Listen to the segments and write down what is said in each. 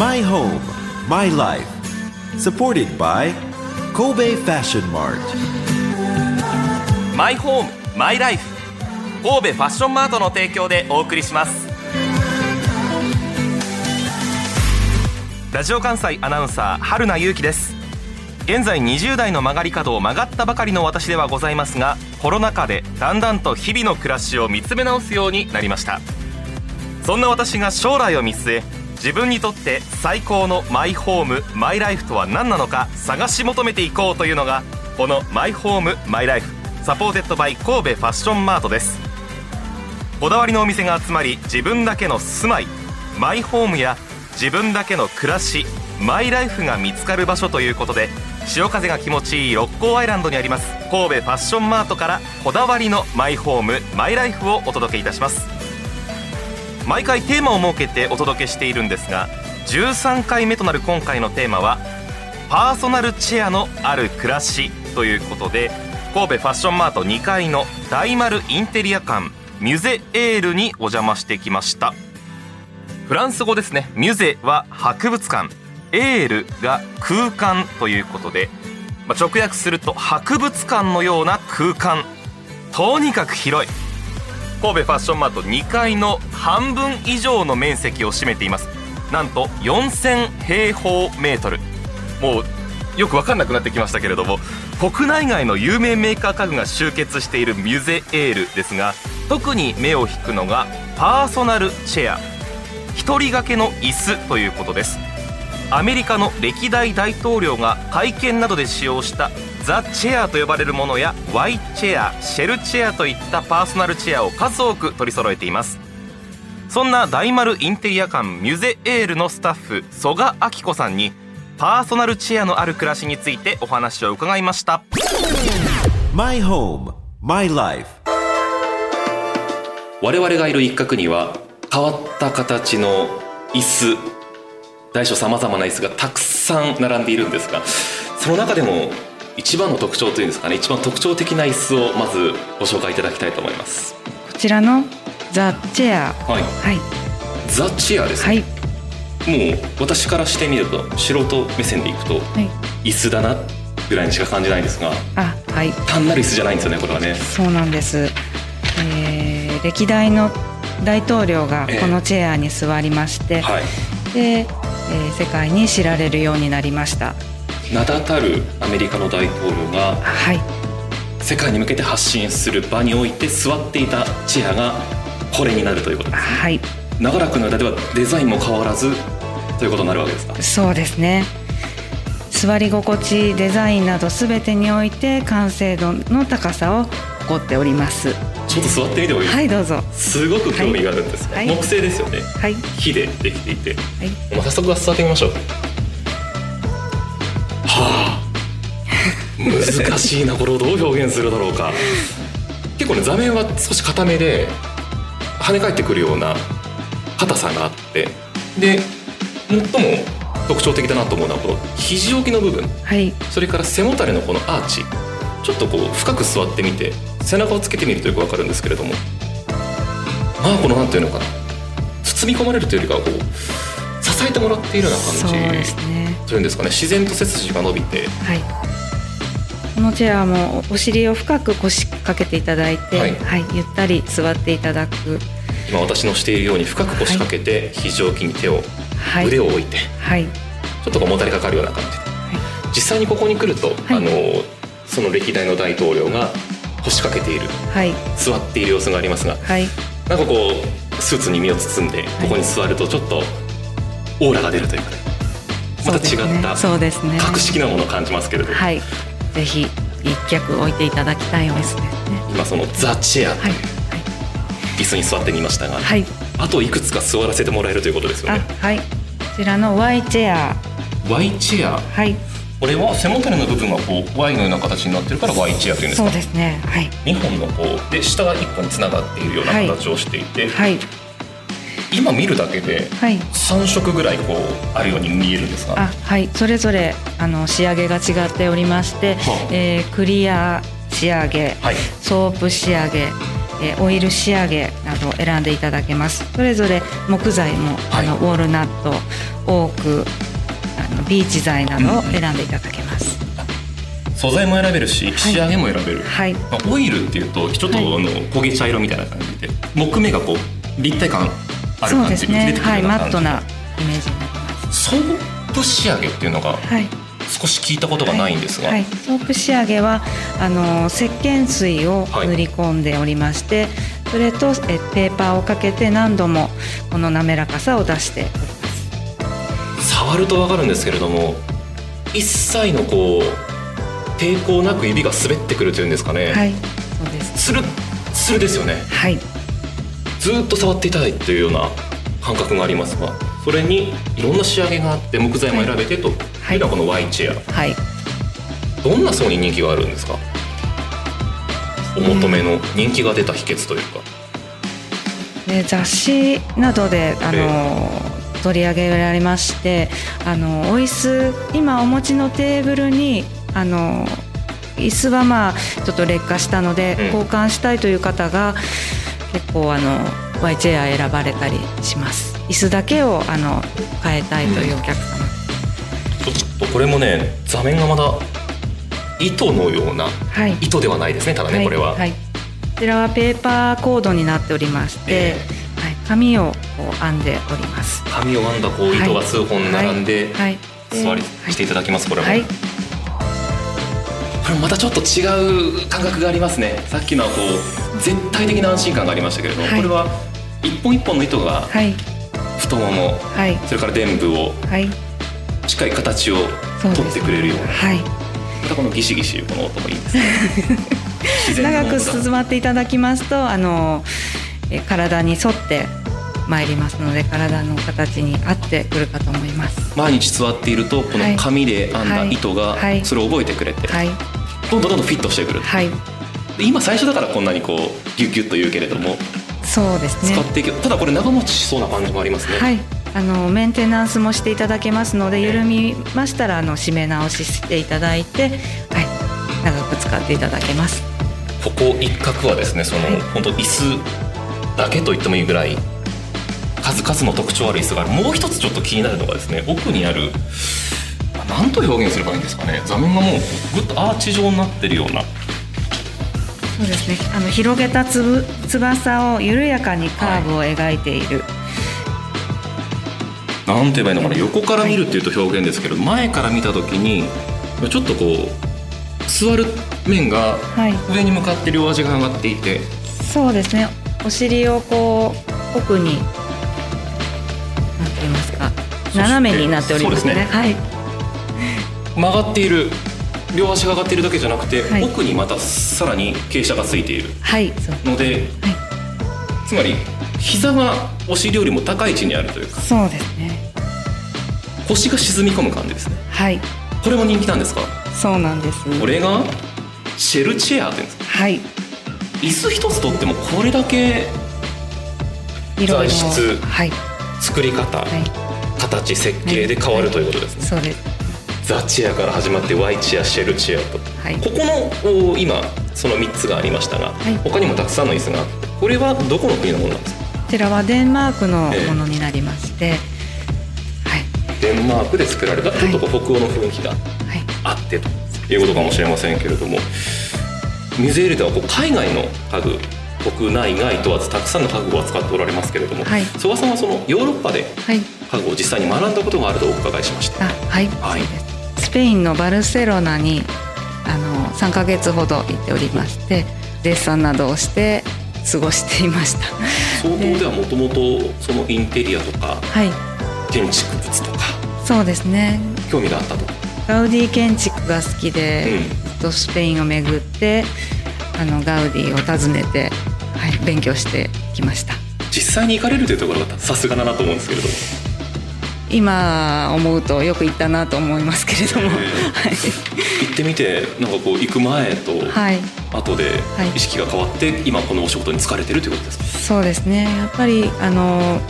My home, my life. Supported by Kobe Fashion Mart. マイホームマイライフ神戸ファッションマートの提供でお送りしますラジオ関西アナウンサー春名優希です現在20代の曲がり角を曲がったばかりの私ではございますがコロナ禍でだんだんと日々の暮らしを見つめ直すようになりましたそんな私が将来を見据え自分にとって最高のマイホームマイライフとは何なのか探し求めていこうというのがこのマイホームマイライフ supported by 神戸ファッションマートです。こだわりのお店が集まり自分だけの住まいマイホームや自分だけの暮らしマイライフが見つかる場所ということで潮風が気持ちいい六甲アイランドにあります神戸ファッションマートからこだわりのマイホームマイライフをお届けいたします。毎回テーマを設けてお届けしているんですが13回目となる今回のテーマはパーソナルチェアのある暮らしということで神戸ファッションマート2階の大丸インテリア館ミュゼエールにお邪魔してきました。フランス語ですね。ミュゼは博物館。エールが空間ということで、まあ、直訳すると博物館のような空間。とにかく広い。神戸ファッションマート2階の半分以上の面積を占めています。なんと4000平方メートル。もうよく分かんなくなってきましたけれども国内外の有名メーカー家具が集結しているミュゼエールですが特に目を引くのがパーソナルチェア。一人掛けの椅子ということです。アメリカの歴代大統領が会見などで使用したザ・チェアと呼ばれるものやワイチェアシェルチェアといったパーソナルチェアを数多く取り揃えていますそんな大丸インテリア館ミュゼエールのスタッフ曽我明子さんにパーソナルチェアのある暮らしについてお話を伺いました My home, my life. 我々がいる一角には変わった形の椅子大小さまざまな椅子がたくさん並んでいるんですがその中でも一番の特徴というんですかね一番特徴的な椅子をまずご紹介いただきたいと思います。こちらのザ・チェアはい。はい。ザ・チェアですね、はい。もう私からしてみると素人目線でいくとはい。椅子だなぐらいにしか感じないんですがあはい。単なる椅子じゃないんですよねこれはね。そうなんです、えー歴代の大統領がこのチェアに座りまして、はい。で、えー世界に知られるようになりました名だたるアメリカの大統領がはい。世界に向けて発信する場において座っていたチェアがこれになるということです。はい。長らくの間ではデザインも変わらずということになるわけですか？そうですね。座り心地デザインなど全てにおいて完成度の高さを誇っております。ちょっと座ってみてもいい？はいどうぞ。すごく興味があるんですが、はい。木製ですよね。はい。木でできていて。はい。まあ早速座ってみましょう難しいなこれをどう表現するだろうか。結構ね座面は少し硬めで跳ね返ってくるような硬さがあって。で最も特徴的だなと思うのはこの肘置きの部分。はい。それから背もたれのこのアーチ。ちょっとこう深く座ってみて背中をつけてみるとよくわかるんですけれども。まあこのなんていうのかな。包み込まれるというよりかはこう支えてもらっているようなそう感じですね。というんですかね。自然と背筋が伸びて。はい。このチェアもお尻を深く腰掛けていただいて、ははいい、ゆったり座っていただく。今私のしているように深く腰掛けて肘置きに手を、はい。腕を置いてはい。ちょっともたれかかるような感じで実際にここに来ると、はいあのその歴代の大統領が腰掛けているはい。座っている様子がありますがはい。なんかこうスーツに身を包んでここに座るとちょっとオーラが出るというかねまた違ったそうですね。格式なものを感じますけれど、はい。ぜひ一脚置いていただきたいですね。今そのザ・チェアとはい。椅子に座ってみましたが、はい。あといくつか座らせてもらえるということですよあね、はい。こちらの Y チェア。Y チェア？はい。これは背もたれの部分がこう Y のような形になってるから Y チェアというんですか？そうですね。はい。2本のこうで下が1本につながっているようなはい形をしていて、はい。今見るだけではい。3色ぐらいこうあるように見えるんですがあ、はい。それぞれあの仕上げが違っておりまして、はあ。えークリア仕上げ、はい。ソープ仕上げ、えーオイル仕上げなどを選んでいただけます。それぞれ木材も、はい。あのウォールナットオークあのビーチ材などを選んでいただけます、素材も選べるし仕上げも選べる、はい。まあオイルっていうとちょっとあはい。の焦げ茶色みたいな感じで木目がこう立体感あるそう感じですね。はいマットなイメージになります。ソープ仕上げっていうのがはい。少し聞いたことがないんですが、はい、はい。ソープ仕上げはあの石鹸水をはい。塗り込んでおりまして、それとえペーパーをかけて何度もこの滑らかさを出しております。触ると分かるんですけれども一切のこう抵抗なく指が滑ってくるというんですかね、はいそうです。つるつるですよね。はいずーっと触っていただいてというような感覚がありますがそれにいろんな仕上げがあって木材も選べてとい。うのはこの Y チェア。はい。どんな層に人気があるんですか？お求めの人気が出た秘訣というか。で雑誌などであの、え。取り上げられましてあのお椅子今お持ちのテーブルにあの椅子はまあちょっと劣化したので、うん。交換したいという方が結構あの Y チェア選ばれたりします。椅子だけをあの変えたいというお客様、ちょっとこれもね座面がまだ糸のようなはい。糸ではないですねただね、これは、はい、こちらはペーパーコードになっておりまして、えはい、紙をこう編んでおります。紙を編んだこう糸が数本並んで、はい。座りしていただきますこれも、はいこれもまたちょっと違う感覚がありますね。さっきのはこう全体的な安心感がありましたけれども、はい。これは一本一本の糸がはい。太ももはい。それから臀部をはい。しっかり形を取ってくれるようなはい。またこのギシギシこの音もいいです。ね長く進まっていただきますとあのえ体に沿って参りますので体の形に合ってくるかと思います。毎日座っているとこの紙で編んだ糸がはい。それを覚えてくれてはいどんどんどんどんフィットしてくる。はい。で今最初だからこんなにこうギュッギュッと言うけれどもそうですね。使っていけただこれ長持ちしそうな感じもありますね、はい。あのメンテナンスもしていただけますので緩みましたらあの締め直ししていただいて、はい、長く使っていただけます。ここ一角はですねその、はい。本当椅子だけと言ってもいいぐらい数々の特徴ある椅子がある。もう一つちょっと気になるのがですね奥にあるあ何と表現すればいいんですかね？座面がもうぐっとアーチ状になってるような。そうですね。あの広げたつぶ翼を緩やかにカーブを描いている、なんて言えばいいのかな？横から見るっていうと表現ですけど、前から見た時にちょっとこう座る面がはい。上に向かって両足が上がっていて。そうですね。お尻をこう奥になんて言いますか？斜めになっておりますね。そうですはい曲がっている両足が上がっているだけじゃなくて、はい。奥にまたさらに傾斜がついているのでつまり膝がお尻よりも高い位置にあるというかそうですね。腰が沈み込む感じですね。はい。これも人気なんですか？そうなんです。これがシェルチェアって言うんですか？はい。椅子一つとってもこれだけ材質はい。作り方、はい。形設計で変わるということですね、そうですザ・チェアから始まって Y チェアシェルチェアと。はい。ここのお今その3つがありましたが、はい。他にもたくさんの椅子があってこれはどこの国のものなんですか？こちらはデンマークのものになりまして、はい。デンマークで作られたちょっと北欧の雰囲気がはい。あってということかもしれませんけれどもミュゼールではこう海外の家具国内外問わずたくさんの家具を扱っておられますけれども、はい。曽我さんはそのヨーロッパではい。家具を実際に学んだことがあるとお伺いしました。あはい、はいスペインのバルセロナにあの3ヶ月ほど行っておりましてデッサンなどをして過ごしていました。総合ではもともとそのインテリアとかはい。建築物とかそうですね。興味があったと、ガウディ建築が好きで、うん。ずっとスペインを巡ってあのガウディを訪ねて、はい、勉強してきました。実際に行かれるというところがさすがだなと思うんですけれども今思うとよく行ったなと思いますけれども、え行ってみてなんかこう行く前とはい、はい、後ではい。意識が変わって今このお仕事に疲れてるということですか？そうですね。やっぱりあの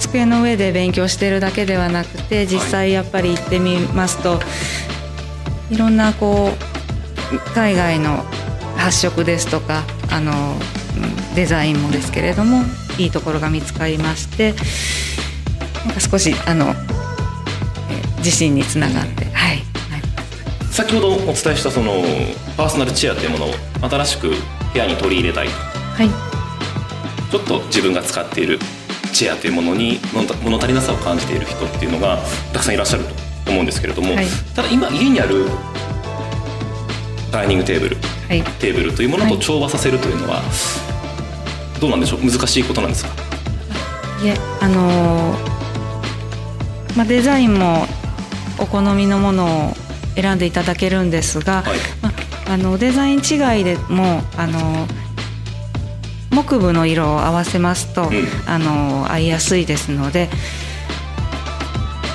机の上で勉強してるだけではなくて実際やっぱり行ってみますと、い、ろんなこう海外の発色ですとかあのうんデザインもですけれどもいいところが見つかりましてなんか少しあの、えー自信につながって、はい、先ほどお伝えしたそのパーソナルチェアというものを新しく部屋に取り入れたいはい、ちょっと自分が使っているチェアというものに物物足りなさを感じている人っていうのがたくさんいらっしゃると思うんですけれども、はい。ただ今家にあるダイニングテーブルはい、テーブルというものとはい。調和させるというのは、どうなんでしょう？難しいことなんですか？いえあのーまあ、デザインもお好みのものを選んでいただけるんですが、はい。まあ、あのデザイン違いでもあの木部の色を合わせますと、ん。あの合いやすいですので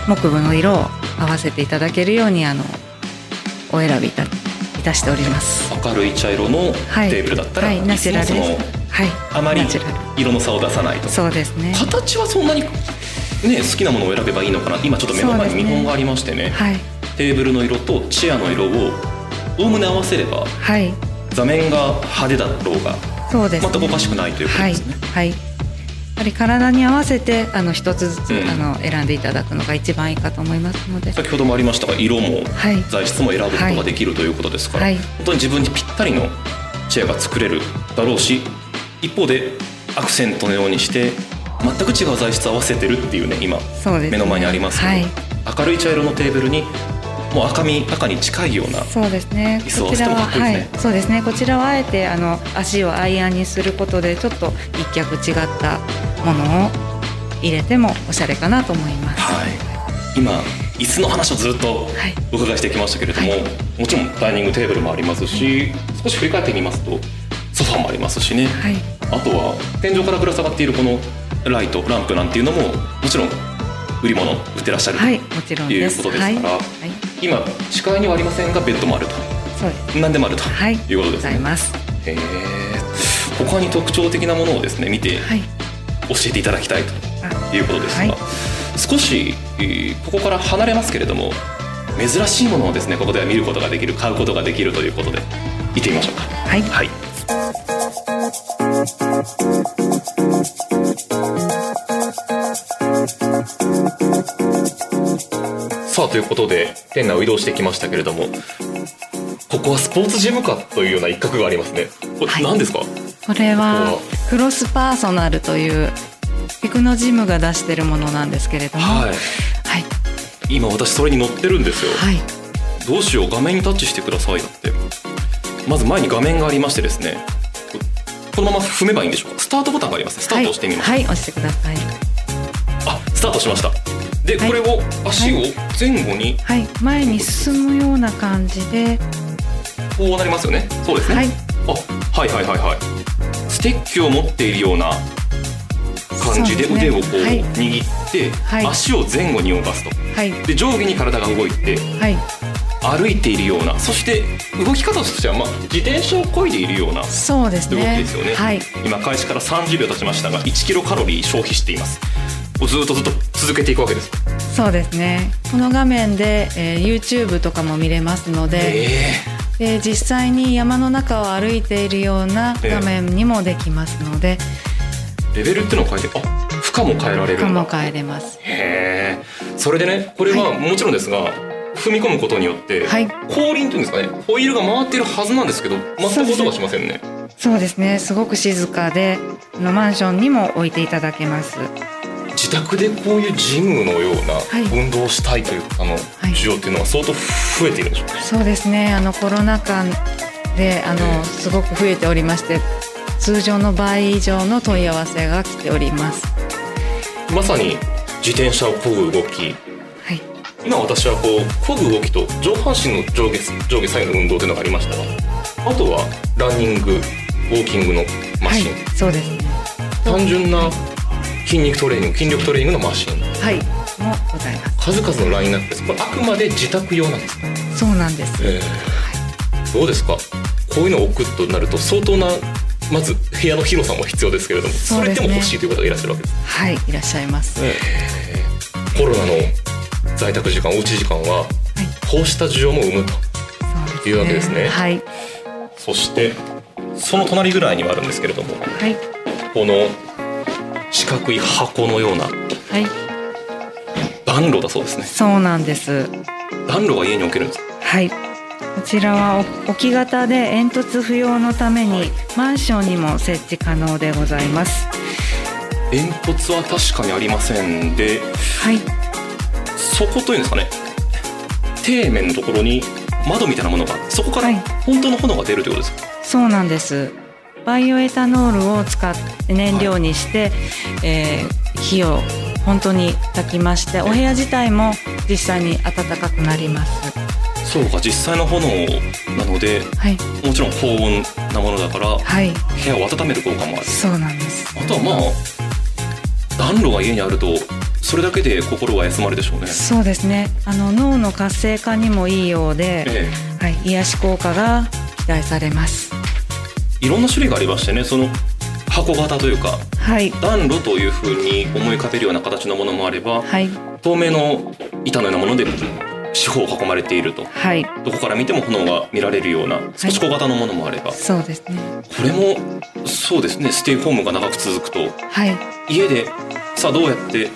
木部の色を合わせていただけるようにあのお選びいたいたしております。明るい茶色のはい、テーブルだったら、はい、ナチュラルです。はい、あまり色の差を出さないと。そうですね。形はそんなに、ね、好きなものを選べばいいのかな今ちょっと目の前に見本がありましてね。はい、テーブルの色とチェアの色をおおむね合わせればはい、座面が派手だろうがそうです、ね。全くおかしくないということはいですね、、はい。やはり体に合わせてあの一つずつ、うん。あの選んでいただくのが一番いいかと思いますので、先ほどもありましたが色もはい。材質も選ぶことができるということですから、はい。本当に自分にぴったりのチェアが作れるだろうし一方でアクセントのようにして全く違う材質を合わせてるっていうね今目の前にありますけど、はい、明るい茶色のテーブルにもう赤み赤に近いようなそうですね。こちらははい、そうですね。こちらはあえてあの足をアイアンにすることでちょっと一脚違ったものを入れてもおしゃれかなと思います。はい、今椅子の話をずっとはい。お伺いしてきましたけれども、はい。もちろんダイニングテーブルもありますし少し振り返ってみますとソファーもありますしね、はい、あとは天井からぶら下がっているこのライトランプなんていうのももちろん売り物売ってらっしゃるはい、もちろんというです。ことですから、はい、はい、今視界にはありませんがベッドもあると。そう。です。何でもあるとはい、いうことですね。ございます。へえ他に特徴的なものをですね見てはい、教えていただきたいとあいうことですが、はい。少し、えーここから離れますけれども珍しいものをですねここでは見ることができる買うことができるということで行ってみましょうか。はい、はいということで店内を移動してきましたけれどもここはスポーツジムかというような一角がありますね。これはい。何ですか、これこは。こクロスパーソナルというテクノジムが出してるものなんですけれども、はい。はい、今私それに乗ってるんですよ、はい、どうしよう画面にタッチしてくださいだって。まず前に画面がありましてですねここのまま踏めばいいんでしょうか？スタートボタンがありますね。スタートをしてみます、はい、はい、押してください。あスタートしましたで、はい。これを足を前後にはい、前に進むような感じで、こうなりますよね。そうですね、はい、あはいはいはいはい。ステッキを持っているような感じで腕をこうはい。握って、はい。足を前後に動かすと。はい、で上下に体が動いてはい、歩いているようなそして動き方としては、まあ、自転車を漕いでいるようなそうです動きね。ですよね、はい、今開始から30秒経ちましたが1キロカロリー消費していますこうずっとずっと続けていくわけです。そうですね。この画面で、えー YouTube とかも見れますので、えで実際に山の中を歩いているような画面にもできますので、ーレベルっていうのを変えてあ負荷も変えられる負荷も変えれます。へえそれでねこれはもちろんですが、踏み込むことによって、はい。後輪っていうんですかねホイールが回ってるはずなんですけど全く音がしませんね。そうですね。すごく静かで、あのマンションにも置いていただけます。自宅でこういうジムのようなはい運動をしたいというあの、い需要っていうのは相当増えているんでしょうねそうですね。あのコロナ禍であええのすごく増えておりまして、通常の倍以上の問い合わせが来ております。まさに自転車を漕ぐ動きはい。今私はこう漕ぐ動きと上半身の上下上下左右の運動というのがありましたがあとはランニングウォーキングのマはいシン、。そうですね。単純な筋肉トレーニング筋力トレーニングのマシンはい。もございます。数々のラインナップですこれあくまで自宅用なんですか、そうなんです。えーどうですか？こういうのを置くとなると相当なまず部屋の広さも必要ですけれどもそ,、ねれでも欲しいという方がいらっしゃるわけです、はい。いらっしゃいます。コロナの在宅時間おうち時間はこうした需要も生むというわけですねはい。そしてその隣ぐらいにはあるんですけれどもはい。この四角い箱のようなはい。暖炉だそうですね。そうなんです。暖炉が家に置けるんです。はい。こちらはお置き型で煙突不要のためにマンションにも設置可能でございます。煙突は確かにありませんではい。そこというんですかね。底面のところに窓みたいなものがそこからはい。本当の炎が出るということですか、そうなんですバイオエタノールを使って燃料にして、えー火を本当に焚きましてお部屋自体も実際に暖かくなります。そうか実際の炎なのではい。もちろん高温なものだからはい。部屋を温める効果もある。そうなんです。あとはまあ暖炉が家にあるとそれだけで心が休まるでしょうね。そうですね。あの脳の活性化にもいいようで、えはい、癒し効果が期待されます。えいろんな種類がありましてねその箱型というかはい。暖炉というふうに思い浮かべるような形のものもあればはい。透明の板のようなもので四方を囲まれていると。はい。どこから見ても炎が見られるような少し小型のものもあれば、そうですね。これもそうですねステイホームが長く続くとはい。家でさあどうやって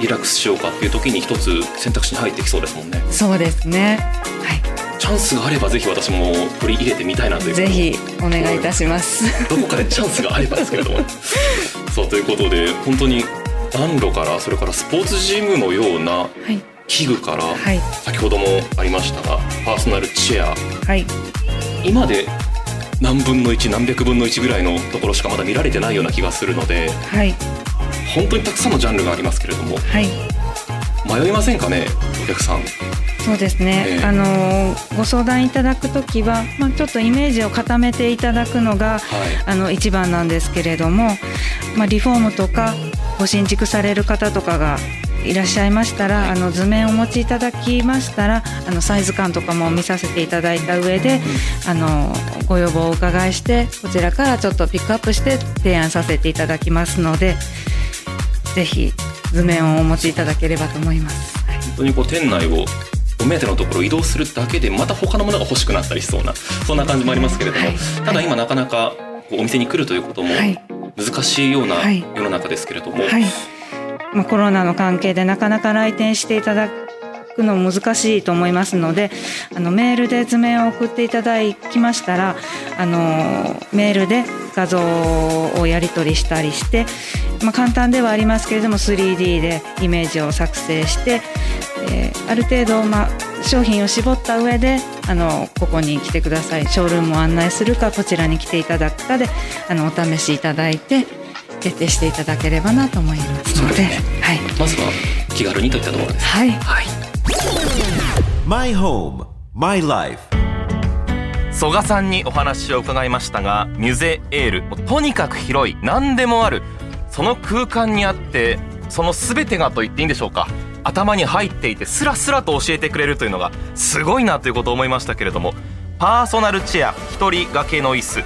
リラックスしようかっていう時に一つ選択肢に入ってきそうですもんね。そうですねチャンスがあればぜひ私も取り入れてみたいなというぜひお願いいたします。どこかでチャンスがあればですけれども。そうということで本当に暖炉からそれからスポーツジムのようなはい。器具から、はい。先ほどもありましたがパーソナルチェア。はい。今で何分の1何百分の1ぐらいのところしかまだ見られてないような気がするのではい。本当にたくさんのジャンルがありますけれどもはい迷いませんかねお客さん。そうですね、ええ。あのーご相談いただくときは、まあ、ちょっとイメージを固めていただくのがはい。あの一番なんですけれども、まあ、リフォームとかご新築される方とかがいらっしゃいましたら、あの図面をお持ちいただきましたらあのサイズ感とかも見させていただいた上で、あのご要望をお伺いしてこちらからちょっとピックアップして提案させていただきますのでぜひ図面をお持ちいただければと思います。はい。本当にこう店内をお目当てのところを移動するだけでまた他のものが欲しくなったりしそうなそんな感じもありますけれども、はい。ただ今なかなかお店に来るということもはい。難しいようなはい。世の中ですけれども、はい、まあ、コロナの関係でなかなか来店していただくの難しいと思いますのであのメールで図面を送っていただきましたらあのメールで画像をやり取りしたりして、まあ、簡単ではありますけれども 3D でイメージを作成して、えーある程度、まあ、商品を絞った上であのここに来てください。ショールームを案内するかこちらに来ていただくかであのお試しいただいて決定していただければなと思いますので、そうですはい、まずは気軽にといったところです。はい、はい、My home, my life. 曽我さんにお話を伺いましたがミュゼエールとにかく広い何でもあるその空間にあってその全てがと言っていいんでしょうか。頭に入っていてスラスラと教えてくれるというのがすごいなということを思いましたけれどもパーソナルチェア一人掛けの椅子、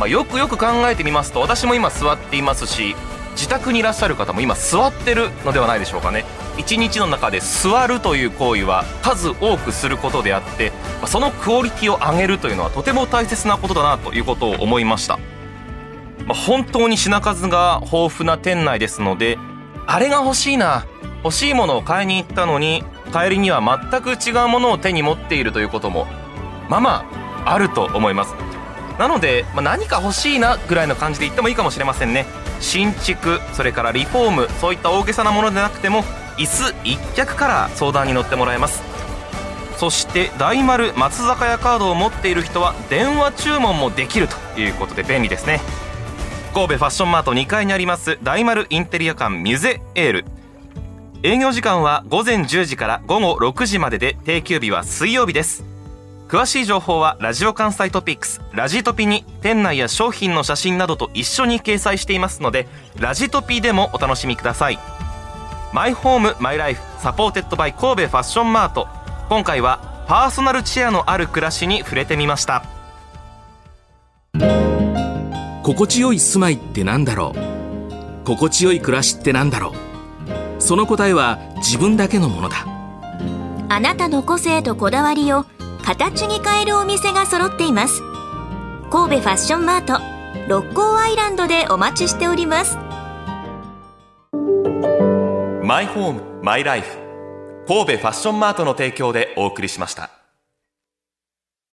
まあ、よくよく考えてみますと私も今座っていますし自宅にいらっしゃる方も今座ってるのではないでしょうかね。一日の中で座るという行為は数多くすることであってそのクオリティを上げるというのはとても大切なことだなということを思いました、まあ、本当に品数が豊富な店内ですのであれが欲しいな。欲しいものを買いに行ったのに帰りには全く違うものを手に持っているということもまあまああると思います。なので、まあ、何か欲しいなぐらいの感じで言ってもいいかもしれませんね。新築それからリフォームそういった大げさなものでなくても椅子一脚から相談に乗ってもらえます。そして大丸松坂屋カードを持っている人は電話注文もできるということで便利ですね。神戸ファッションマート2階にあります大丸インテリア館ミュゼエール。営業時間は午前10時から午後6時までで定休日は水曜日です。詳しい情報はラジオ関西トピックスラジトピに店内や商品の写真などと一緒に掲載していますのでラジトピでもお楽しみください。マイホームマイライフ supported by 神戸ファッションマート。今回はパーソナルチェアのある暮らしに触れてみました。心地よい住まいってなんだろう？心地よい暮らしってなんだろう？その答えは自分だけのものだ。あなたの個性とこだわりを形に変えるお店が揃っています。神戸ファッションマート六甲アイランドでお待ちしております。マイホームマイライフ神戸ファッションマートの提供でお送りしました